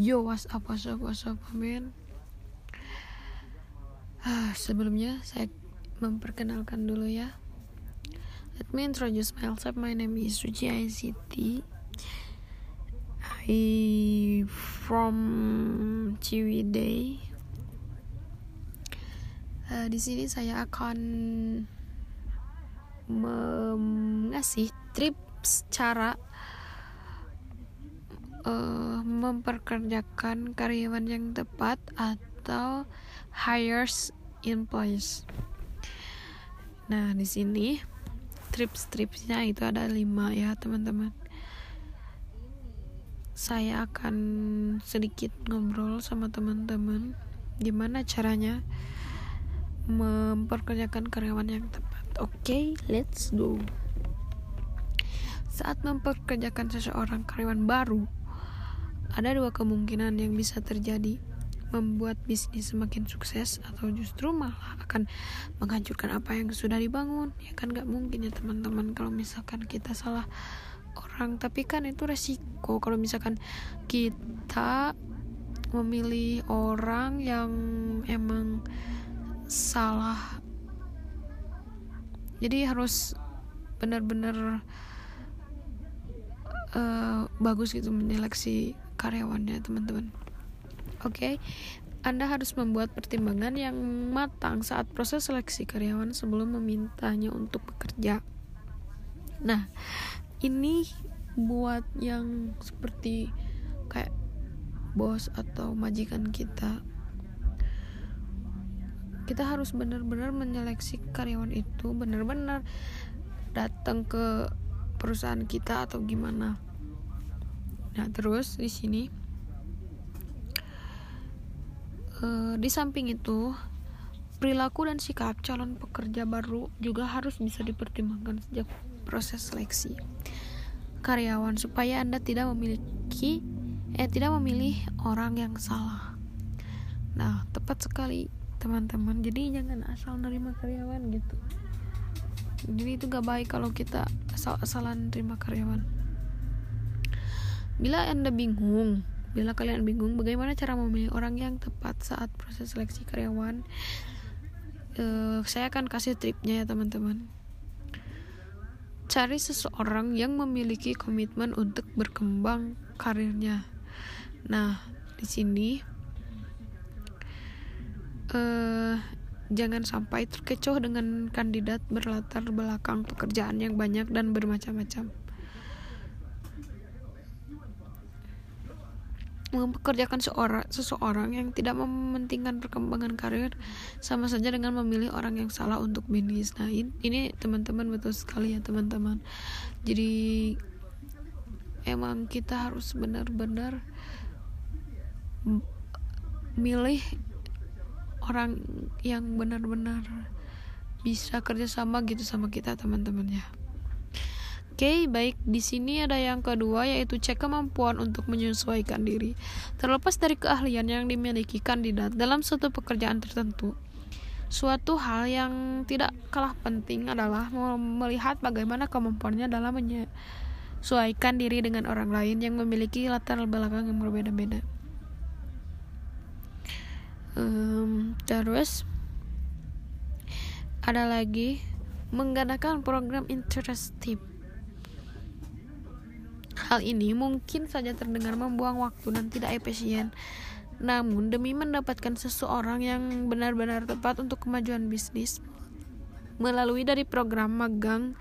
Yo, what's up, what's up, what's up, man? Ah, sebelumnya saya memperkenalkan dulu ya. Let me introduce myself. My name is Suci ICT. I from Ciwidey. Uh, di sini saya akan mengasih tips cara uh, memperkerjakan karyawan yang tepat atau hires employees. Nah, di sini trips-tripsnya itu ada lima ya teman-teman. Saya akan sedikit ngobrol sama teman-teman gimana caranya memperkerjakan karyawan yang tepat. Oke, okay, let's go. Saat memperkerjakan seseorang karyawan baru, ada dua kemungkinan yang bisa terjadi. Membuat bisnis semakin sukses atau justru malah akan menghancurkan apa yang sudah dibangun. Ya kan nggak mungkin ya teman-teman kalau misalkan kita salah orang. Tapi kan itu resiko kalau misalkan kita memilih orang yang emang salah. Jadi harus benar-benar uh, bagus gitu menyeleksi karyawannya teman-teman. Oke? Okay? anda harus membuat pertimbangan yang matang saat proses seleksi karyawan sebelum memintanya untuk bekerja. Nah ini buat yang seperti kayak bos atau majikan kita. Kita harus benar-benar menyeleksi karyawan itu benar-benar datang ke perusahaan kita atau gimana Nah, terus di sini uh, di samping itu perilaku dan sikap calon pekerja baru juga harus bisa dipertimbangkan sejak proses seleksi karyawan supaya Anda tidak memiliki eh tidak memilih orang yang salah. Nah, tepat sekali teman-teman. Jadi jangan asal nerima karyawan gitu. Jadi itu gak baik kalau kita asal-asalan terima karyawan. Bila Anda bingung, bila kalian bingung bagaimana cara memilih orang yang tepat saat proses seleksi karyawan, uh, saya akan kasih tripnya ya teman-teman. Cari seseorang yang memiliki komitmen untuk berkembang karirnya. Nah, di sini uh, jangan sampai terkecoh dengan kandidat berlatar belakang pekerjaan yang banyak dan bermacam-macam. Mempekerjakan seorang seseorang yang tidak mementingkan perkembangan karir sama saja dengan memilih orang yang salah untuk bisnis. Nah, ini teman-teman betul sekali ya, teman-teman. Jadi emang kita harus benar-benar milih orang yang benar-benar bisa kerjasama gitu sama kita teman-teman ya. Oke, baik di sini ada yang kedua yaitu cek kemampuan untuk menyesuaikan diri. Terlepas dari keahlian yang dimiliki kandidat dalam suatu pekerjaan tertentu, suatu hal yang tidak kalah penting adalah melihat bagaimana kemampuannya dalam menyesuaikan diri dengan orang lain yang memiliki latar belakang yang berbeda-beda. Um, terus ada lagi menggunakan program interaktif Hal ini mungkin saja terdengar membuang waktu dan tidak efisien. Namun, demi mendapatkan seseorang yang benar-benar tepat untuk kemajuan bisnis, melalui dari program magang,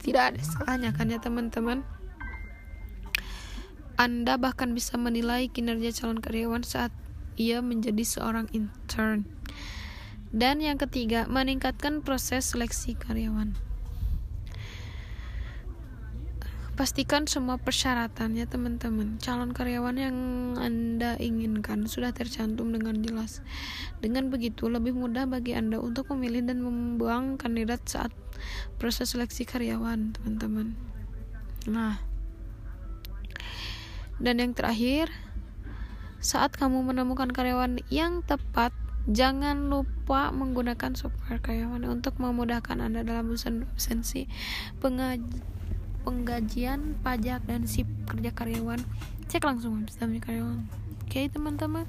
tidak ada salahnya kan ya teman-teman? Anda bahkan bisa menilai kinerja calon karyawan saat ia menjadi seorang intern. Dan yang ketiga, meningkatkan proses seleksi karyawan. Pastikan semua persyaratannya teman-teman. Calon karyawan yang Anda inginkan sudah tercantum dengan jelas. Dengan begitu, lebih mudah bagi Anda untuk memilih dan membuang kandidat saat proses seleksi karyawan, teman-teman. Nah, dan yang terakhir, saat kamu menemukan karyawan yang tepat, jangan lupa menggunakan software karyawan untuk memudahkan Anda dalam absensi, pengajian penggajian pajak dan sip kerja karyawan. Cek langsung website karyawan. Oke teman-teman.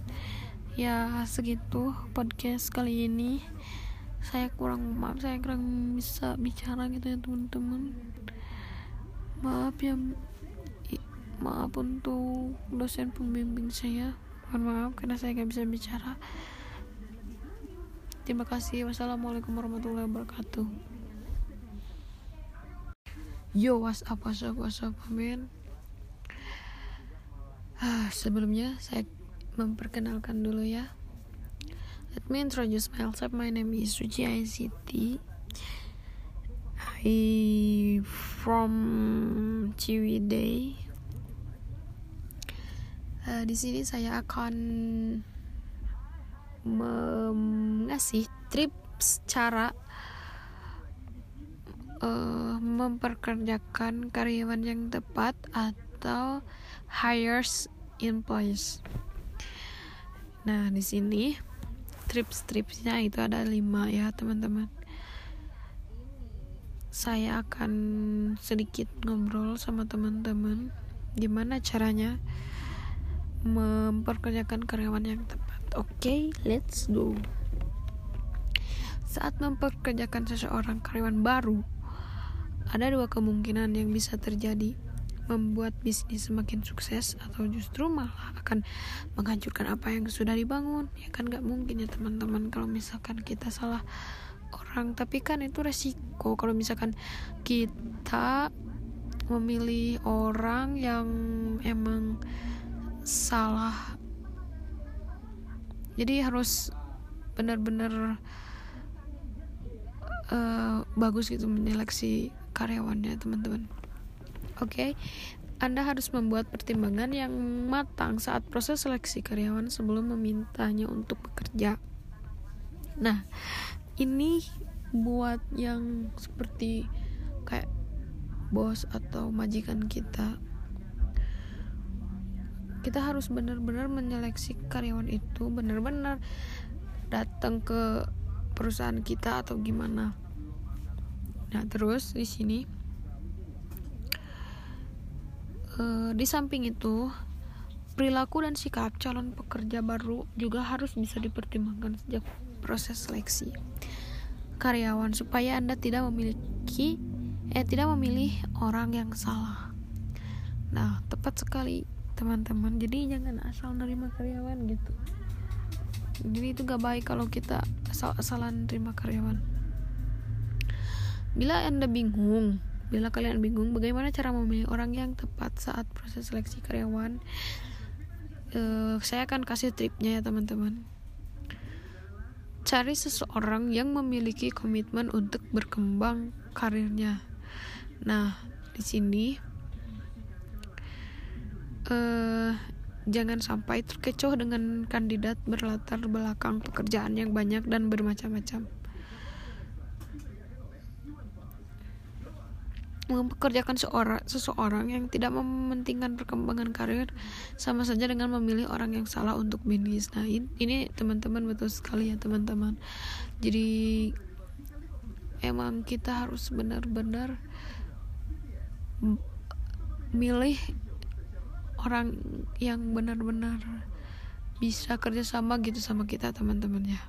Ya segitu podcast kali ini. Saya kurang maaf saya kurang bisa bicara gitu ya teman-teman. Maaf ya maaf untuk dosen pembimbing saya. Mohon maaf karena saya nggak bisa bicara. Terima kasih. Wassalamualaikum warahmatullahi wabarakatuh yo what's up what's up what's up man ah, sebelumnya saya memperkenalkan dulu ya. Let me introduce myself. My name is Suci ICT I from Ciwidey. Uh, di sini saya akan mengasih tips cara uh, memperkerjakan karyawan yang tepat atau hires employees. Nah, di sini tips-tipsnya itu ada lima ya, teman-teman saya akan sedikit ngobrol sama teman-teman gimana caranya memperkerjakan karyawan yang tepat. Oke, okay, let's go. Saat memperkerjakan seseorang karyawan baru, ada dua kemungkinan yang bisa terjadi. Membuat bisnis semakin sukses atau justru malah akan menghancurkan apa yang sudah dibangun. Ya kan nggak mungkin ya teman-teman kalau misalkan kita salah orang. Tapi kan itu resiko. Kalau misalkan kita memilih orang yang emang salah jadi harus benar-benar uh, bagus gitu menyeleksi karyawannya teman-teman oke okay? Anda harus membuat pertimbangan yang matang saat proses seleksi karyawan sebelum memintanya untuk bekerja. Nah, ini buat yang seperti kayak bos atau majikan kita kita harus benar-benar menyeleksi karyawan itu benar-benar datang ke perusahaan kita atau gimana nah terus di sini uh, di samping itu perilaku dan sikap calon pekerja baru juga harus bisa dipertimbangkan sejak proses seleksi karyawan supaya Anda tidak memiliki eh tidak memilih orang yang salah. Nah, tepat sekali teman-teman. Jadi jangan asal nerima karyawan gitu. Jadi itu gak baik kalau kita asal-asalan nerima karyawan. Bila Anda bingung, bila kalian bingung bagaimana cara memilih orang yang tepat saat proses seleksi karyawan, uh, saya akan kasih tripnya ya teman-teman cari seseorang yang memiliki komitmen untuk berkembang karirnya. Nah, di sini uh, jangan sampai terkecoh dengan kandidat berlatar belakang pekerjaan yang banyak dan bermacam-macam. Mempekerjakan seorang seseorang yang tidak mementingkan perkembangan karir sama saja dengan memilih orang yang salah untuk bisnis. Nah, ini teman-teman betul sekali ya, teman-teman. Jadi emang kita harus benar-benar milih orang yang benar-benar bisa kerjasama gitu sama kita teman-teman ya.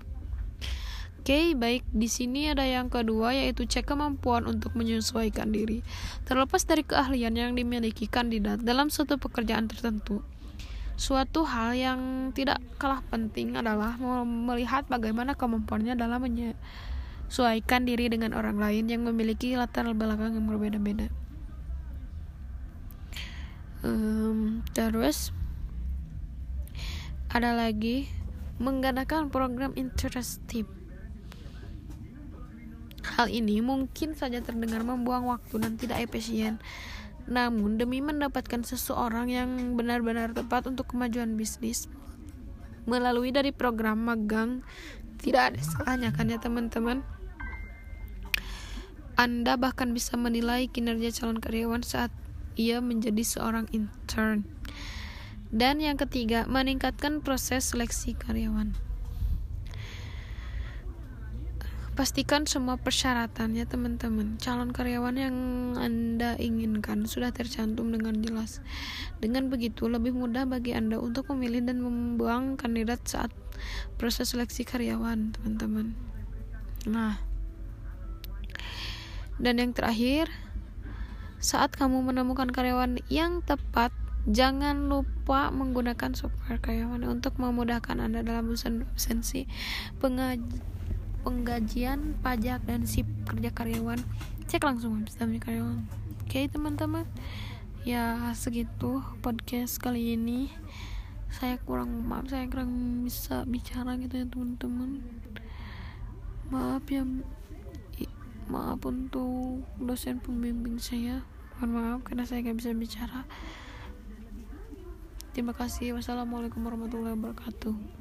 Oke, okay, baik di sini ada yang kedua yaitu cek kemampuan untuk menyesuaikan diri. Terlepas dari keahlian yang dimiliki kandidat dalam suatu pekerjaan tertentu, suatu hal yang tidak kalah penting adalah melihat bagaimana kemampuannya dalam menyesuaikan diri dengan orang lain yang memiliki latar belakang yang berbeda-beda. Um, terus ada lagi menggunakan program internship Hal ini mungkin saja terdengar membuang waktu dan tidak efisien. Namun, demi mendapatkan seseorang yang benar-benar tepat untuk kemajuan bisnis, melalui dari program magang, tidak ada salahnya kan ya teman-teman? Anda bahkan bisa menilai kinerja calon karyawan saat ia menjadi seorang intern. Dan yang ketiga, meningkatkan proses seleksi karyawan. Pastikan semua persyaratannya teman-teman. Calon karyawan yang anda inginkan sudah tercantum dengan jelas. Dengan begitu lebih mudah bagi anda untuk memilih dan membuang kandidat saat proses seleksi karyawan teman-teman. Nah. Dan yang terakhir saat kamu menemukan karyawan yang tepat Jangan lupa menggunakan software karyawan untuk memudahkan Anda dalam absensi, penggajian, pajak, dan sip kerja karyawan. Cek langsung website karyawan. Oke, teman-teman. Ya, segitu podcast kali ini. Saya kurang maaf, saya kurang bisa bicara gitu ya, teman-teman. Maaf ya maaf untuk dosen pembimbing saya mohon maaf karena saya nggak bisa bicara Terima kasih. Wassalamualaikum warahmatullahi wabarakatuh.